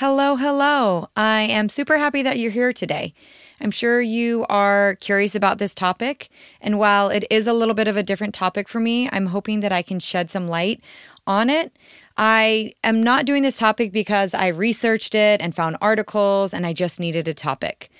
Hello, hello. I am super happy that you're here today. I'm sure you are curious about this topic. And while it is a little bit of a different topic for me, I'm hoping that I can shed some light on it. I am not doing this topic because I researched it and found articles and I just needed a topic.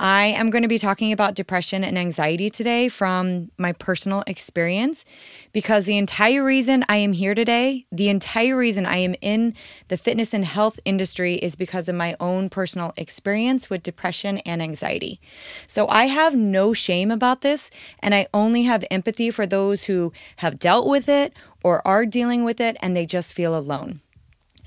I am going to be talking about depression and anxiety today from my personal experience because the entire reason I am here today, the entire reason I am in the fitness and health industry is because of my own personal experience with depression and anxiety. So I have no shame about this, and I only have empathy for those who have dealt with it or are dealing with it and they just feel alone.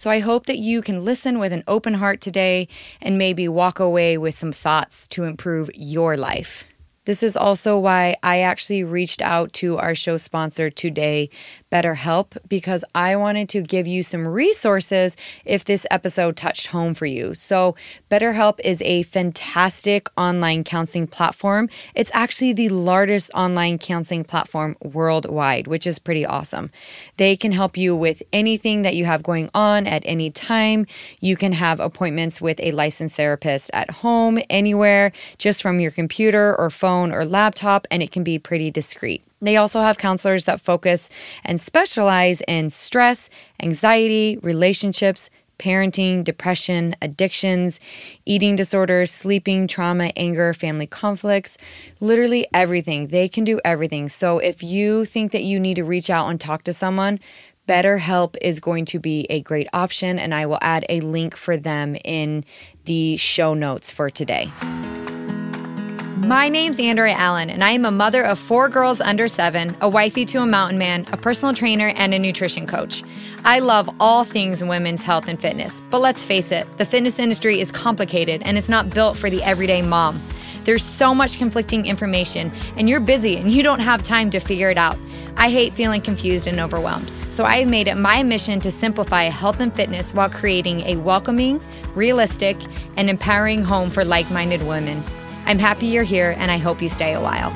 So I hope that you can listen with an open heart today and maybe walk away with some thoughts to improve your life. This is also why I actually reached out to our show sponsor today, BetterHelp, because I wanted to give you some resources if this episode touched home for you. So, BetterHelp is a fantastic online counseling platform. It's actually the largest online counseling platform worldwide, which is pretty awesome. They can help you with anything that you have going on at any time. You can have appointments with a licensed therapist at home, anywhere, just from your computer or phone or laptop, and it can be pretty discreet. They also have counselors that focus and specialize in stress, anxiety, relationships, parenting, depression, addictions, eating disorders, sleeping, trauma, anger, family conflicts, literally everything. They can do everything. So if you think that you need to reach out and talk to someone, BetterHelp is going to be a great option, and I will add a link for them in the show notes for today. My name's Andrea Allen, and I am a mother of four girls under seven, a wifey to a mountain man, a personal trainer, and a nutrition coach. I love all things women's health and fitness, but let's face it, the fitness industry is complicated and it's not built for the everyday mom. There's so much conflicting information, and you're busy and you don't have time to figure it out. I hate feeling confused and overwhelmed. So I have made it my mission to simplify health and fitness while creating a welcoming, realistic, and empowering home for like minded women. I'm happy you're here and I hope you stay a while.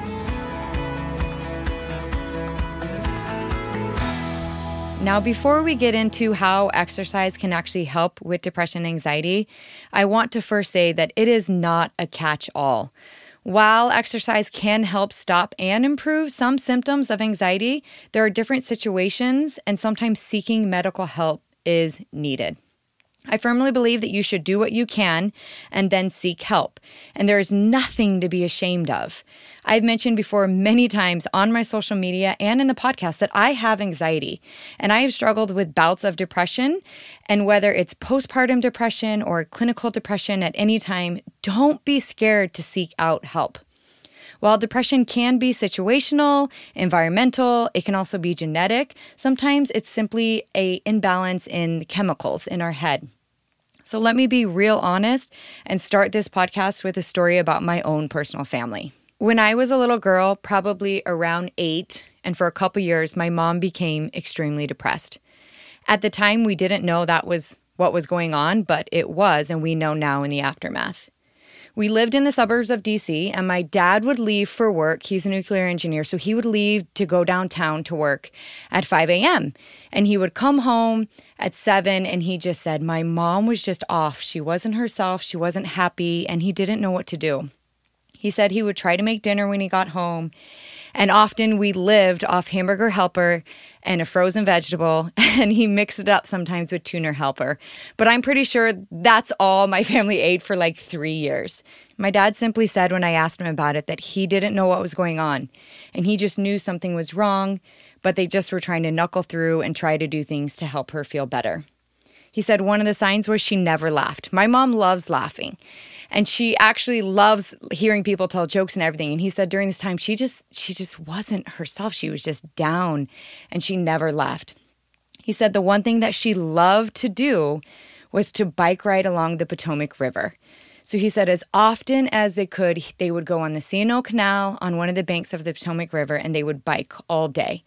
Now, before we get into how exercise can actually help with depression and anxiety, I want to first say that it is not a catch all. While exercise can help stop and improve some symptoms of anxiety, there are different situations, and sometimes seeking medical help is needed. I firmly believe that you should do what you can and then seek help. And there is nothing to be ashamed of. I've mentioned before many times on my social media and in the podcast that I have anxiety and I have struggled with bouts of depression. And whether it's postpartum depression or clinical depression at any time, don't be scared to seek out help. While depression can be situational, environmental, it can also be genetic. Sometimes it's simply a imbalance in chemicals in our head. So let me be real honest and start this podcast with a story about my own personal family. When I was a little girl, probably around 8, and for a couple years my mom became extremely depressed. At the time we didn't know that was what was going on, but it was and we know now in the aftermath. We lived in the suburbs of DC, and my dad would leave for work. He's a nuclear engineer, so he would leave to go downtown to work at 5 a.m. And he would come home at 7, and he just said, My mom was just off. She wasn't herself, she wasn't happy, and he didn't know what to do. He said he would try to make dinner when he got home. And often we lived off hamburger helper and a frozen vegetable, and he mixed it up sometimes with tuna helper. But I'm pretty sure that's all my family ate for like three years. My dad simply said when I asked him about it that he didn't know what was going on, and he just knew something was wrong, but they just were trying to knuckle through and try to do things to help her feel better. He said one of the signs was she never laughed. My mom loves laughing and she actually loves hearing people tell jokes and everything. And he said during this time she just she just wasn't herself. She was just down and she never laughed he said the one thing that she loved to do was to bike ride along the potomac river. So he said as often as they could they would go on the C&O canal on one of the banks of the potomac river and they would bike all day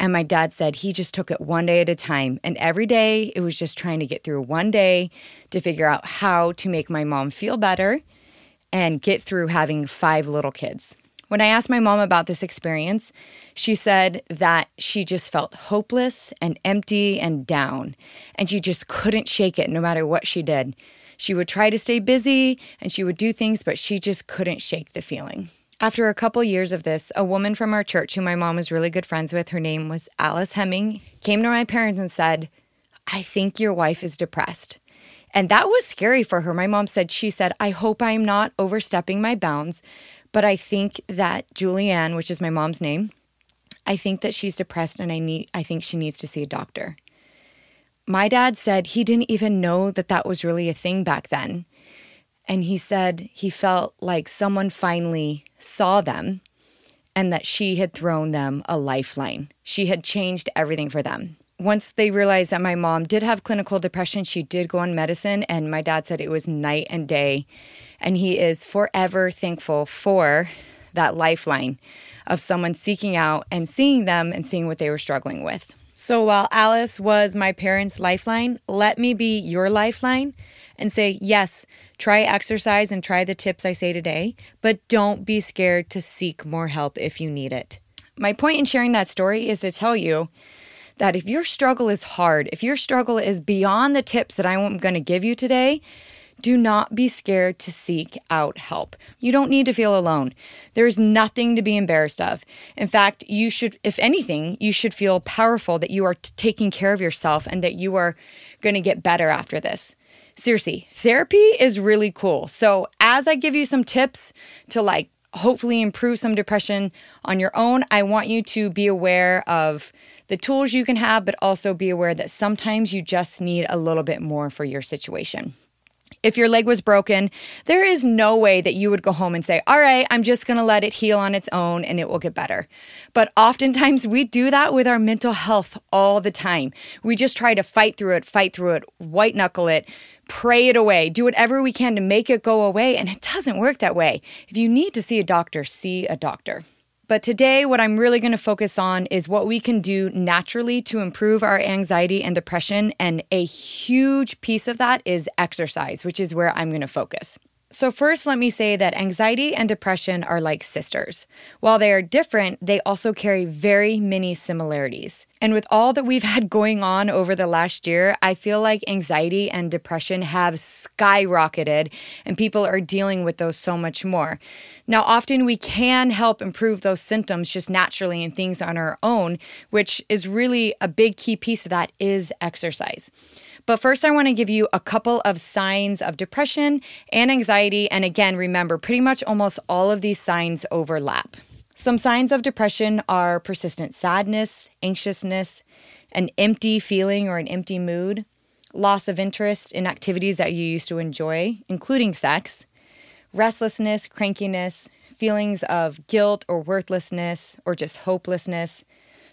and my dad said he just took it one day at a time. And every day it was just trying to get through one day to figure out how to make my mom feel better and get through having five little kids. When I asked my mom about this experience, she said that she just felt hopeless and empty and down, and she just couldn't shake it no matter what she did. She would try to stay busy and she would do things, but she just couldn't shake the feeling. After a couple years of this, a woman from our church, who my mom was really good friends with, her name was Alice Hemming, came to my parents and said, I think your wife is depressed. And that was scary for her. My mom said, She said, I hope I'm not overstepping my bounds, but I think that Julianne, which is my mom's name, I think that she's depressed and I need I think she needs to see a doctor. My dad said he didn't even know that that was really a thing back then. And he said he felt like someone finally saw them and that she had thrown them a lifeline. She had changed everything for them. Once they realized that my mom did have clinical depression, she did go on medicine, and my dad said it was night and day. And he is forever thankful for that lifeline of someone seeking out and seeing them and seeing what they were struggling with. So while Alice was my parents' lifeline, let me be your lifeline and say, yes, try exercise and try the tips I say today, but don't be scared to seek more help if you need it. My point in sharing that story is to tell you that if your struggle is hard, if your struggle is beyond the tips that I'm going to give you today, do not be scared to seek out help. You don't need to feel alone. There's nothing to be embarrassed of. In fact, you should, if anything, you should feel powerful that you are t- taking care of yourself and that you are going to get better after this. Seriously, therapy is really cool. So, as I give you some tips to like hopefully improve some depression on your own, I want you to be aware of the tools you can have, but also be aware that sometimes you just need a little bit more for your situation if your leg was broken, there is no way that you would go home and say, All right, I'm just going to let it heal on its own and it will get better. But oftentimes we do that with our mental health all the time. We just try to fight through it, fight through it, white knuckle it, pray it away, do whatever we can to make it go away. And it doesn't work that way. If you need to see a doctor, see a doctor. But today, what I'm really going to focus on is what we can do naturally to improve our anxiety and depression. And a huge piece of that is exercise, which is where I'm going to focus. So, first, let me say that anxiety and depression are like sisters. While they are different, they also carry very many similarities. And with all that we've had going on over the last year, I feel like anxiety and depression have skyrocketed, and people are dealing with those so much more. Now, often we can help improve those symptoms just naturally and things on our own, which is really a big key piece of that is exercise. But first, I want to give you a couple of signs of depression and anxiety. And again, remember, pretty much almost all of these signs overlap. Some signs of depression are persistent sadness, anxiousness, an empty feeling or an empty mood, loss of interest in activities that you used to enjoy, including sex, restlessness, crankiness, feelings of guilt or worthlessness or just hopelessness,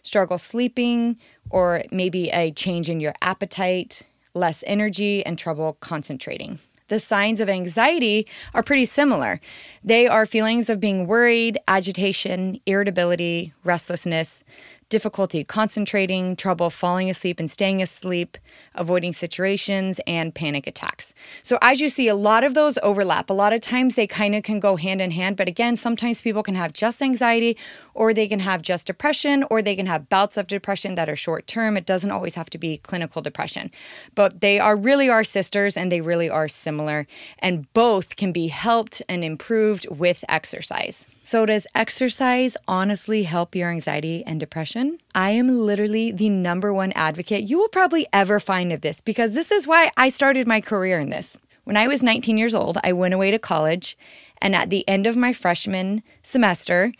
struggle sleeping, or maybe a change in your appetite, less energy, and trouble concentrating. The signs of anxiety are pretty similar. They are feelings of being worried, agitation, irritability, restlessness, difficulty concentrating, trouble falling asleep and staying asleep, avoiding situations, and panic attacks. So, as you see, a lot of those overlap. A lot of times they kind of can go hand in hand, but again, sometimes people can have just anxiety, or they can have just depression, or they can have bouts of depression that are short term. It doesn't always have to be clinical depression, but they are really our sisters and they really are similar, and both can be helped and improved with exercise. So, does exercise honestly help your anxiety and depression? I am literally the number one advocate you will probably ever find of this because this is why I started my career in this. When I was 19 years old, I went away to college, and at the end of my freshman semester,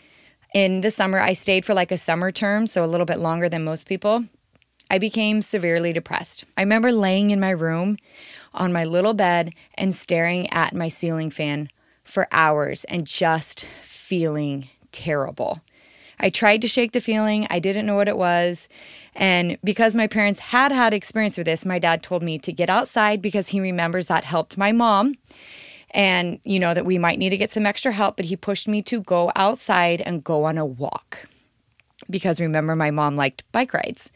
in the summer, I stayed for like a summer term, so a little bit longer than most people. I became severely depressed. I remember laying in my room on my little bed and staring at my ceiling fan for hours and just feeling terrible. I tried to shake the feeling. I didn't know what it was. And because my parents had had experience with this, my dad told me to get outside because he remembers that helped my mom. And, you know, that we might need to get some extra help. But he pushed me to go outside and go on a walk because remember, my mom liked bike rides.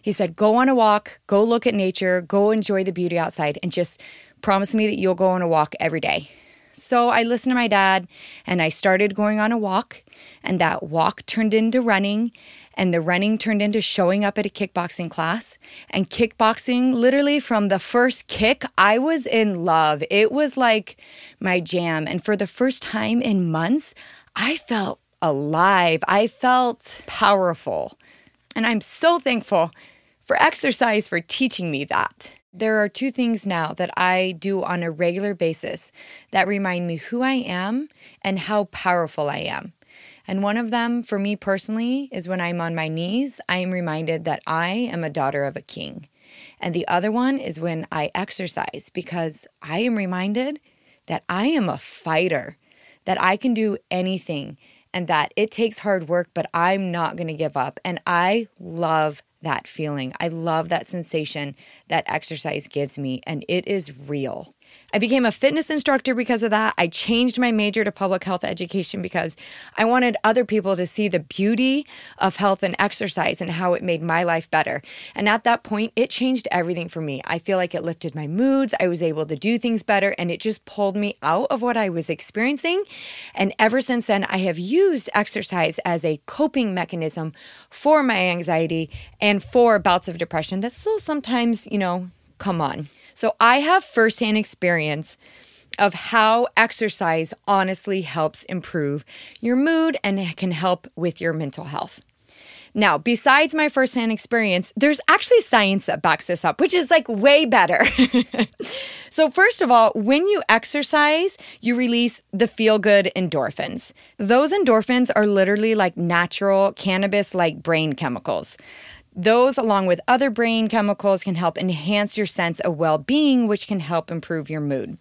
He said, Go on a walk, go look at nature, go enjoy the beauty outside, and just promise me that you'll go on a walk every day. So I listened to my dad and I started going on a walk, and that walk turned into running, and the running turned into showing up at a kickboxing class. And kickboxing, literally from the first kick, I was in love. It was like my jam. And for the first time in months, I felt alive. I felt powerful. And I'm so thankful for exercise for teaching me that. There are two things now that I do on a regular basis that remind me who I am and how powerful I am. And one of them, for me personally, is when I'm on my knees, I am reminded that I am a daughter of a king. And the other one is when I exercise because I am reminded that I am a fighter, that I can do anything, and that it takes hard work, but I'm not going to give up. And I love that feeling. I love that sensation that exercise gives me, and it is real. I became a fitness instructor because of that. I changed my major to public health education because I wanted other people to see the beauty of health and exercise and how it made my life better. And at that point, it changed everything for me. I feel like it lifted my moods. I was able to do things better and it just pulled me out of what I was experiencing. And ever since then, I have used exercise as a coping mechanism for my anxiety and for bouts of depression that still sometimes, you know, come on. So I have firsthand experience of how exercise honestly helps improve your mood and can help with your mental health. Now, besides my firsthand experience, there's actually science that backs this up, which is like way better. so, first of all, when you exercise, you release the feel good endorphins. Those endorphins are literally like natural cannabis like brain chemicals. Those, along with other brain chemicals, can help enhance your sense of well being, which can help improve your mood.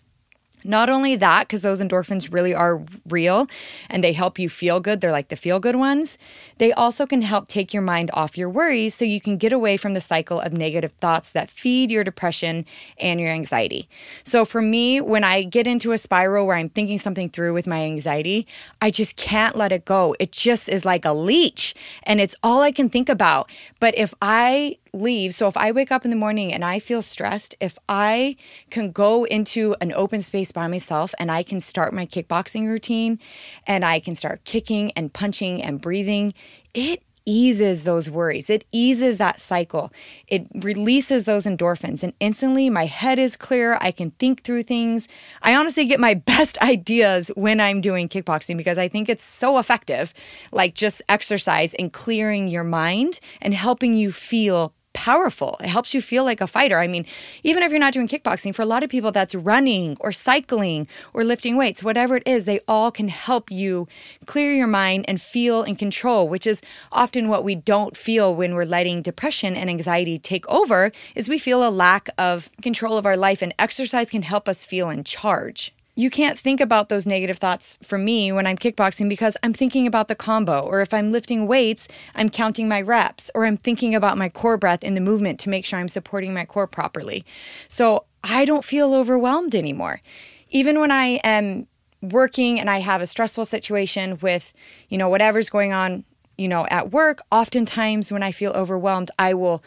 Not only that, because those endorphins really are real and they help you feel good, they're like the feel good ones, they also can help take your mind off your worries so you can get away from the cycle of negative thoughts that feed your depression and your anxiety. So for me, when I get into a spiral where I'm thinking something through with my anxiety, I just can't let it go. It just is like a leech and it's all I can think about. But if I leave. So if I wake up in the morning and I feel stressed, if I can go into an open space by myself and I can start my kickboxing routine and I can start kicking and punching and breathing, it eases those worries. It eases that cycle. It releases those endorphins, and instantly my head is clear. I can think through things. I honestly get my best ideas when I'm doing kickboxing because I think it's so effective, like just exercise and clearing your mind and helping you feel powerful. It helps you feel like a fighter. I mean, even if you're not doing kickboxing, for a lot of people, that's running or cycling or lifting weights, whatever it is, they all can help you clear your mind and feel in control, which is often what we don't feel when we're letting depression and anxiety take over is we feel a lack of control of our life and exercise can help us feel in charge you can't think about those negative thoughts for me when I'm kickboxing because I'm thinking about the combo. Or if I'm lifting weights, I'm counting my reps or I'm thinking about my core breath in the movement to make sure I'm supporting my core properly. So I don't feel overwhelmed anymore. Even when I am working and I have a stressful situation with, you know, whatever's going on, you know, at work, oftentimes when I feel overwhelmed, I will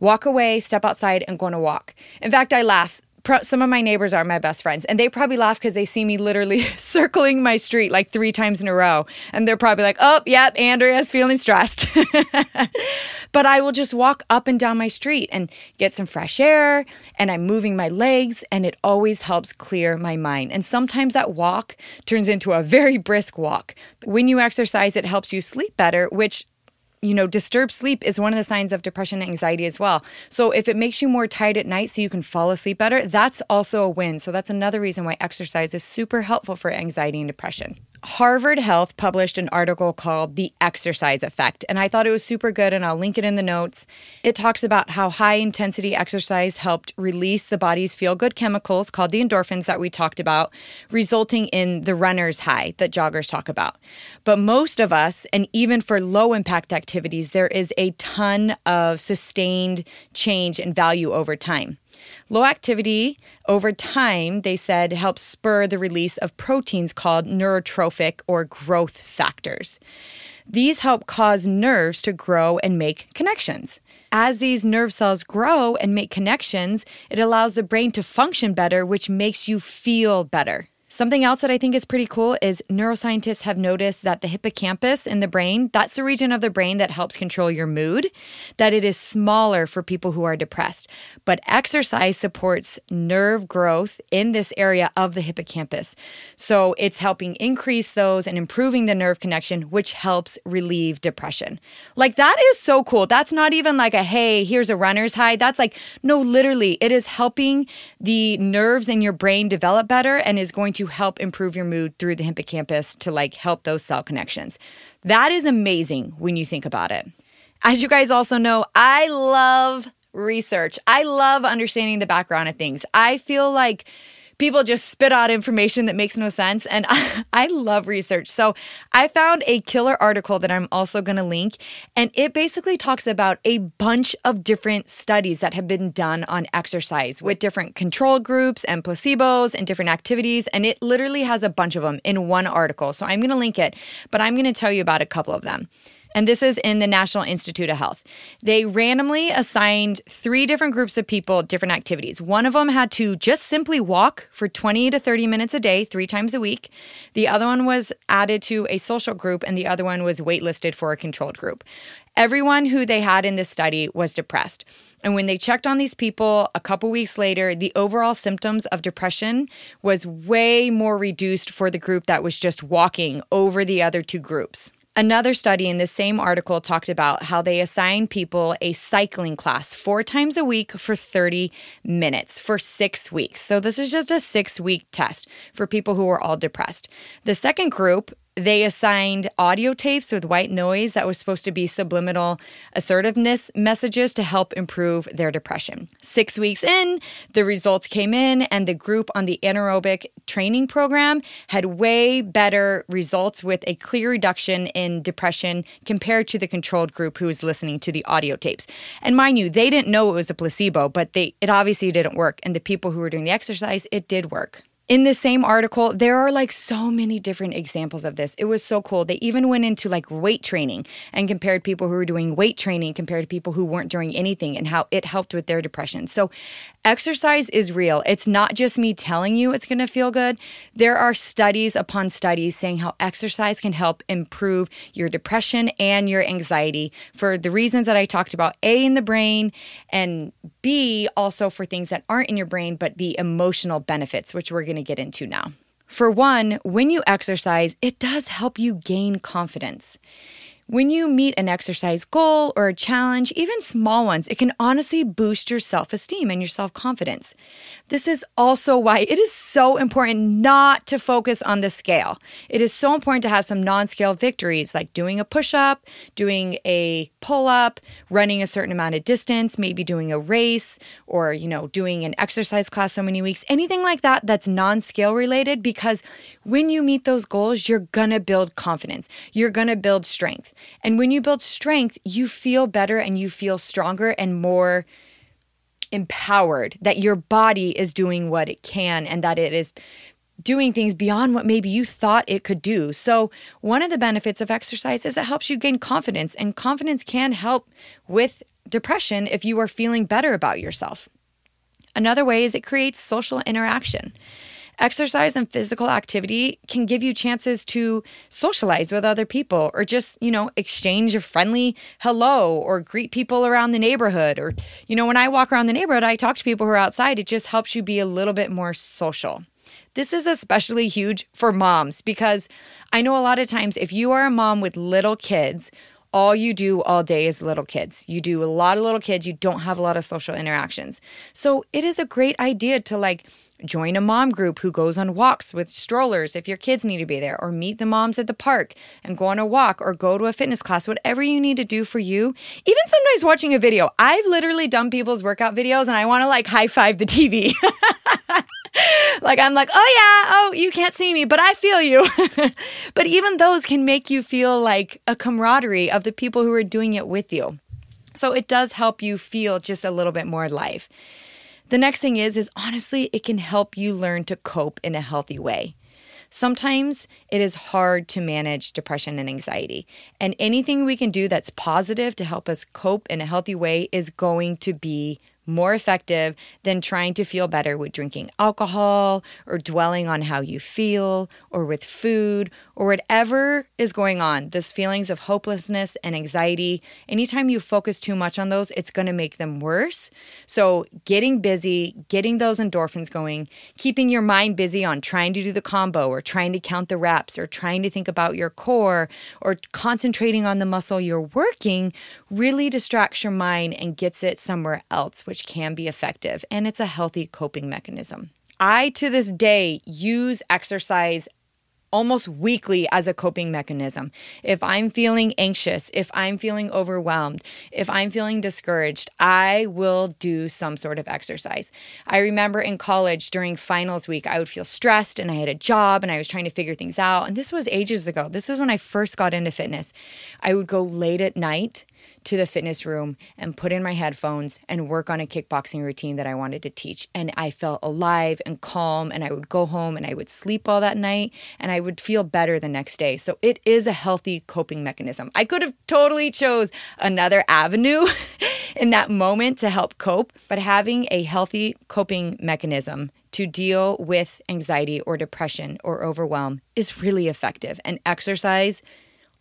walk away, step outside, and go on a walk. In fact, I laugh pro- some of my neighbors are my best friends, and they probably laugh because they see me literally circling my street like three times in a row, and they're probably like, "Oh, yep, Andrea's feeling stressed." but I will just walk up and down my street and get some fresh air, and I'm moving my legs, and it always helps clear my mind. And sometimes that walk turns into a very brisk walk. When you exercise, it helps you sleep better, which you know, disturbed sleep is one of the signs of depression and anxiety as well. So if it makes you more tired at night so you can fall asleep better, that's also a win. So that's another reason why exercise is super helpful for anxiety and depression. Harvard Health published an article called The Exercise Effect, and I thought it was super good, and I'll link it in the notes. It talks about how high intensity exercise helped release the body's feel good chemicals called the endorphins that we talked about, resulting in the runner's high that joggers talk about. But most of us, and even for low impact activities, there is a ton of sustained change and value over time. Low activity over time, they said, helps spur the release of proteins called neurotrophic or growth factors. These help cause nerves to grow and make connections. As these nerve cells grow and make connections, it allows the brain to function better, which makes you feel better. Something else that I think is pretty cool is neuroscientists have noticed that the hippocampus in the brain, that's the region of the brain that helps control your mood, that it is smaller for people who are depressed. But exercise supports nerve growth in this area of the hippocampus. So it's helping increase those and improving the nerve connection, which helps relieve depression. Like that is so cool. That's not even like a hey, here's a runner's high. That's like, no, literally, it is helping the nerves in your brain develop better and is going to to help improve your mood through the hippocampus to like help those cell connections. That is amazing when you think about it. As you guys also know, I love research. I love understanding the background of things. I feel like people just spit out information that makes no sense. And I, I love research. So I found a killer article that I'm also going to link. And it basically talks about a bunch of different studies that have been done on exercise with different control groups and placebos and different activities. And it literally has a bunch of them in one article. So I'm going to link it, but I'm going to tell you about a couple of them and this is in the National Institute of Health. They randomly assigned three different groups of people different activities. One of them had to just simply walk for 20 to 30 minutes a day, three times a week. The other one was added to a social group, and the other one was waitlisted for a controlled group. Everyone who they had in this study was depressed. And when they checked on these people a couple weeks later, the overall symptoms of depression was way more reduced for the group that was just walking over the other two groups. Another study in the same article talked about how they assign people a cycling class four times a week for 30 minutes for six weeks. So, this is just a six week test for people who were all depressed. The second group they assigned audio tapes with white noise that was supposed to be subliminal assertiveness messages to help improve their depression. Six weeks in, the results came in, and the group on the anaerobic training program had way better results with a clear reduction in depression compared to the controlled group who was listening to the audio tapes. And mind you, they didn't know it was a placebo, but they it obviously didn't work. And the people who were doing the exercise, it did work in the same article, there are like so many different examples of this. It was so cool. They even went into like weight training and compared people who were doing weight training compared to people who weren't doing anything and how it helped with their depression. So, exercise is real. It's not just me telling you it's going to feel good. There are studies upon studies saying how exercise can help improve your depression and your anxiety for the reasons that I talked about A in the brain and B also for things that aren't in your brain, but the emotional benefits, which we're going to to get into now. For one, when you exercise, it does help you gain confidence. When you meet an exercise goal or a challenge, even small ones, it can honestly boost your self esteem and your self confidence. This is also why it is so important not to focus on the scale. It is so important to have some non scale victories like doing a push up, doing a pull up, running a certain amount of distance, maybe doing a race or, you know, doing an exercise class so many weeks, anything like that that's non scale related because when you meet those goals, you're gonna build confidence, you're gonna build strength. And when you build strength, you feel better and you feel stronger and more empowered that your body is doing what it can and that it is doing things beyond what maybe you thought it could do. So, one of the benefits of exercise is it helps you gain confidence, and confidence can help with depression if you are feeling better about yourself. Another way is it creates social interaction. Exercise and physical activity can give you chances to socialize with other people or just, you know, exchange a friendly hello or greet people around the neighborhood. Or, you know, when I walk around the neighborhood, I talk to people who are outside. It just helps you be a little bit more social. This is especially huge for moms because I know a lot of times if you are a mom with little kids, all you do all day is little kids. You do a lot of little kids, you don't have a lot of social interactions. So it is a great idea to like join a mom group who goes on walks with strollers if your kids need to be there, or meet the moms at the park and go on a walk or go to a fitness class, whatever you need to do for you. Even sometimes watching a video, I've literally done people's workout videos and I want to like high five the TV. like I'm like, oh yeah, oh, you can't see me, but I feel you. but even those can make you feel like a camaraderie of the people who are doing it with you. So it does help you feel just a little bit more life. The next thing is is honestly it can help you learn to cope in a healthy way. Sometimes it is hard to manage depression and anxiety, and anything we can do that's positive to help us cope in a healthy way is going to be more effective than trying to feel better with drinking alcohol or dwelling on how you feel or with food or whatever is going on. Those feelings of hopelessness and anxiety, anytime you focus too much on those, it's going to make them worse. So, getting busy, getting those endorphins going, keeping your mind busy on trying to do the combo or trying to count the reps or trying to think about your core or concentrating on the muscle you're working really distracts your mind and gets it somewhere else which can be effective, and it's a healthy coping mechanism. I, to this day, use exercise almost weekly as a coping mechanism. If I'm feeling anxious, if I'm feeling overwhelmed, if I'm feeling discouraged, I will do some sort of exercise. I remember in college during finals week, I would feel stressed and I had a job and I was trying to figure things out. And this was ages ago. This is when I first got into fitness. I would go late at night to the fitness room and put in my headphones and work on a kickboxing routine that I wanted to teach. And I felt alive and calm. And I would go home and I would sleep all that night and I would feel better the next day. So it is a healthy coping mechanism. I could have totally chose another avenue in that moment to help cope, but having a healthy coping mechanism to deal with anxiety or depression or overwhelm is really effective. And exercise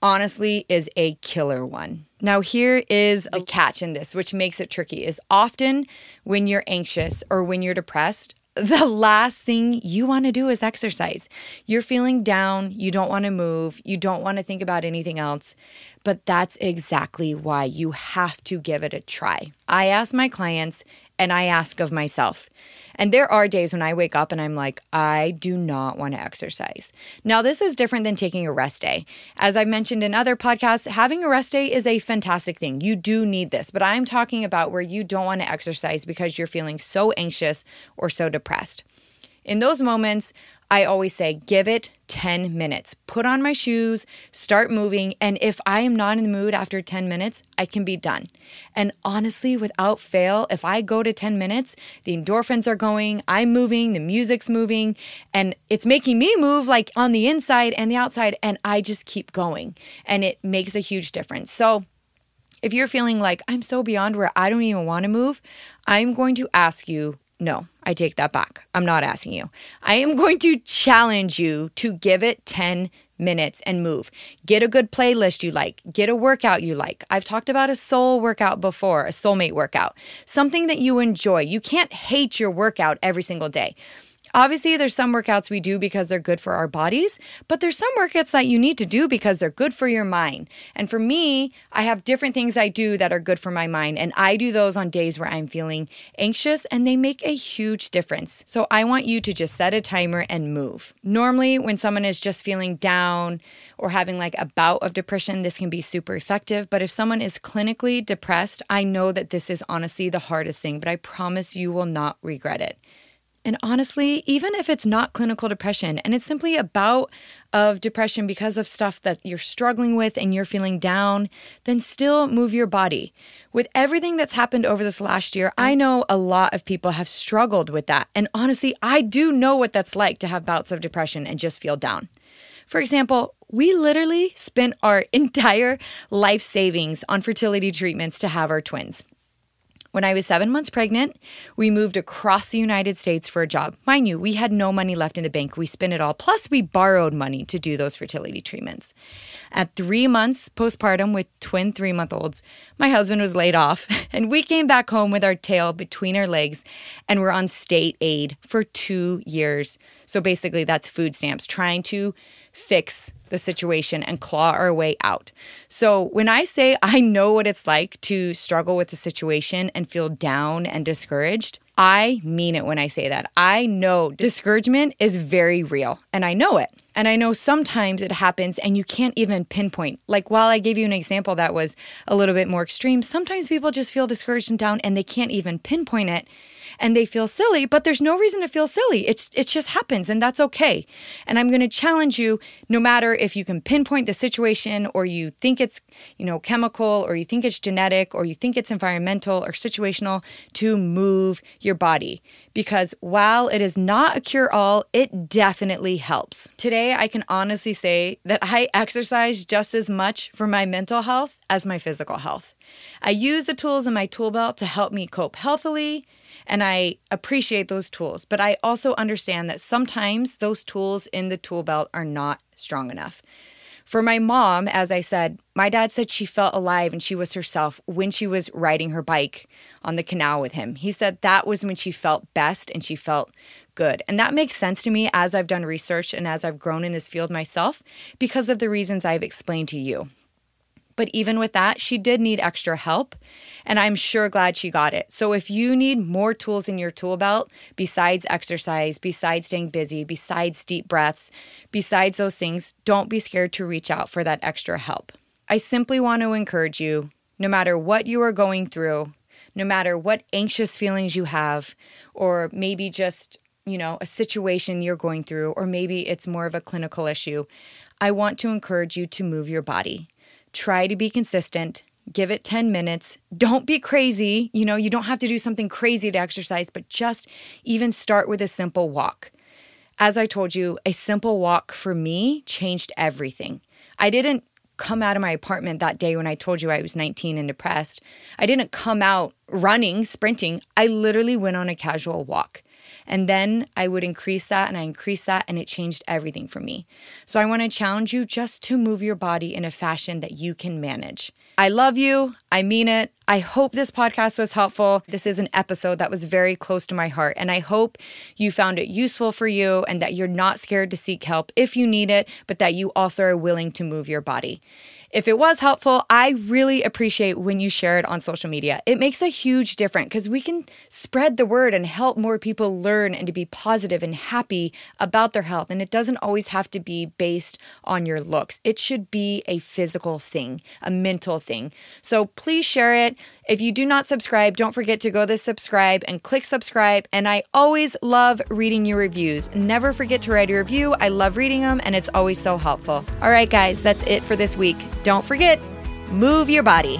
honestly is a killer one. Now, here is a catch in this, which makes it tricky is often when you're anxious or when you're depressed, the last thing you want to do is exercise. You're feeling down, you don't want to move, you don't want to think about anything else. But that's exactly why you have to give it a try. I ask my clients and I ask of myself and there are days when I wake up and I'm like, I do not want to exercise. Now, this is different than taking a rest day. As I mentioned in other podcasts, having a rest day is a fantastic thing. You do need this, but I'm talking about where you don't want to exercise because you're feeling so anxious or so depressed. In those moments, I always say, give it 10 minutes. Put on my shoes, start moving. And if I am not in the mood after 10 minutes, I can be done. And honestly, without fail, if I go to 10 minutes, the endorphins are going, I'm moving, the music's moving, and it's making me move like on the inside and the outside. And I just keep going. And it makes a huge difference. So, if you're feeling like I'm so beyond where I don't even want to move, I'm going to ask you no, I take that back. I'm not asking you. I am going to challenge you to give it 10 minutes and move. Get a good playlist you like, get a workout you like. I've talked about a soul workout before, a soulmate workout, something that you enjoy. You can't hate your workout every single day. Obviously, there's some workouts we do because they're good for our bodies, but there's some workouts that you need to do because they're good for your mind. And for me, I have different things I do that are good for my mind, and I do those on days where I'm feeling anxious, and they make a huge difference. So I want you to just set a timer and move. Normally, when someone is just feeling down or having like a bout of depression, this can be super effective. But if someone is clinically depressed, I know that this is honestly the hardest thing, but I promise you will not regret it. And honestly, even if it's not clinical depression and it's simply a bout of depression because of stuff that you're struggling with and you're feeling down, then still move your body. With everything that's happened over this last year, I know a lot of people have struggled with that. And honestly, I do know what that's like to have bouts of depression and just feel down. For example, we literally spent our entire life savings on fertility treatments to have our twins. When I was seven months pregnant, we moved across the United States for a job. Mind you, we had no money left in the bank. We spent it all. Plus, we borrowed money to do those fertility treatments. At three months postpartum with twin three month olds, my husband was laid off, and we came back home with our tail between our legs and we're on state aid for two years. So basically, that's food stamps, trying to fix the situation and claw our way out. So when I say I know what it's like to struggle with the situation and feel down and discouraged, I mean it when I say that. I know discouragement is very real and I know it. And I know sometimes it happens and you can't even pinpoint. Like while I gave you an example that was a little bit more extreme, sometimes people just feel discouraged and down and they can't even pinpoint it and they feel silly, but there's no reason to feel silly. It's it just happens and that's okay. And I'm going to challenge you no matter if you can pinpoint the situation or you think it's, you know, chemical or you think it's genetic or you think it's environmental or situational to move your body because while it is not a cure all, it definitely helps. Today I can honestly say that I exercise just as much for my mental health as my physical health. I use the tools in my tool belt to help me cope healthily, and I appreciate those tools. But I also understand that sometimes those tools in the tool belt are not strong enough. For my mom, as I said, my dad said she felt alive and she was herself when she was riding her bike on the canal with him. He said that was when she felt best and she felt good. And that makes sense to me as I've done research and as I've grown in this field myself because of the reasons I've explained to you. But even with that, she did need extra help, and I'm sure glad she got it. So if you need more tools in your tool belt besides exercise, besides staying busy, besides deep breaths, besides those things, don't be scared to reach out for that extra help. I simply want to encourage you no matter what you are going through, no matter what anxious feelings you have, or maybe just you know, a situation you're going through, or maybe it's more of a clinical issue, I want to encourage you to move your body. Try to be consistent. Give it 10 minutes. Don't be crazy. You know, you don't have to do something crazy to exercise, but just even start with a simple walk. As I told you, a simple walk for me changed everything. I didn't come out of my apartment that day when I told you I was 19 and depressed. I didn't come out running, sprinting. I literally went on a casual walk. And then I would increase that and I increased that and it changed everything for me. So I want to challenge you just to move your body in a fashion that you can manage. I love you. I mean it. I hope this podcast was helpful. This is an episode that was very close to my heart, and I hope you found it useful for you and that you're not scared to seek help if you need it, but that you also are willing to move your body. If it was helpful, I really appreciate when you share it on social media. It makes a huge difference because we can spread the word and help more people learn and to be positive and happy about their health. And it doesn't always have to be based on your looks, it should be a physical thing, a mental thing. So please share it. If you do not subscribe, don't forget to go to subscribe and click subscribe. And I always love reading your reviews. Never forget to write a review. I love reading them and it's always so helpful. All right, guys, that's it for this week. Don't forget, move your body.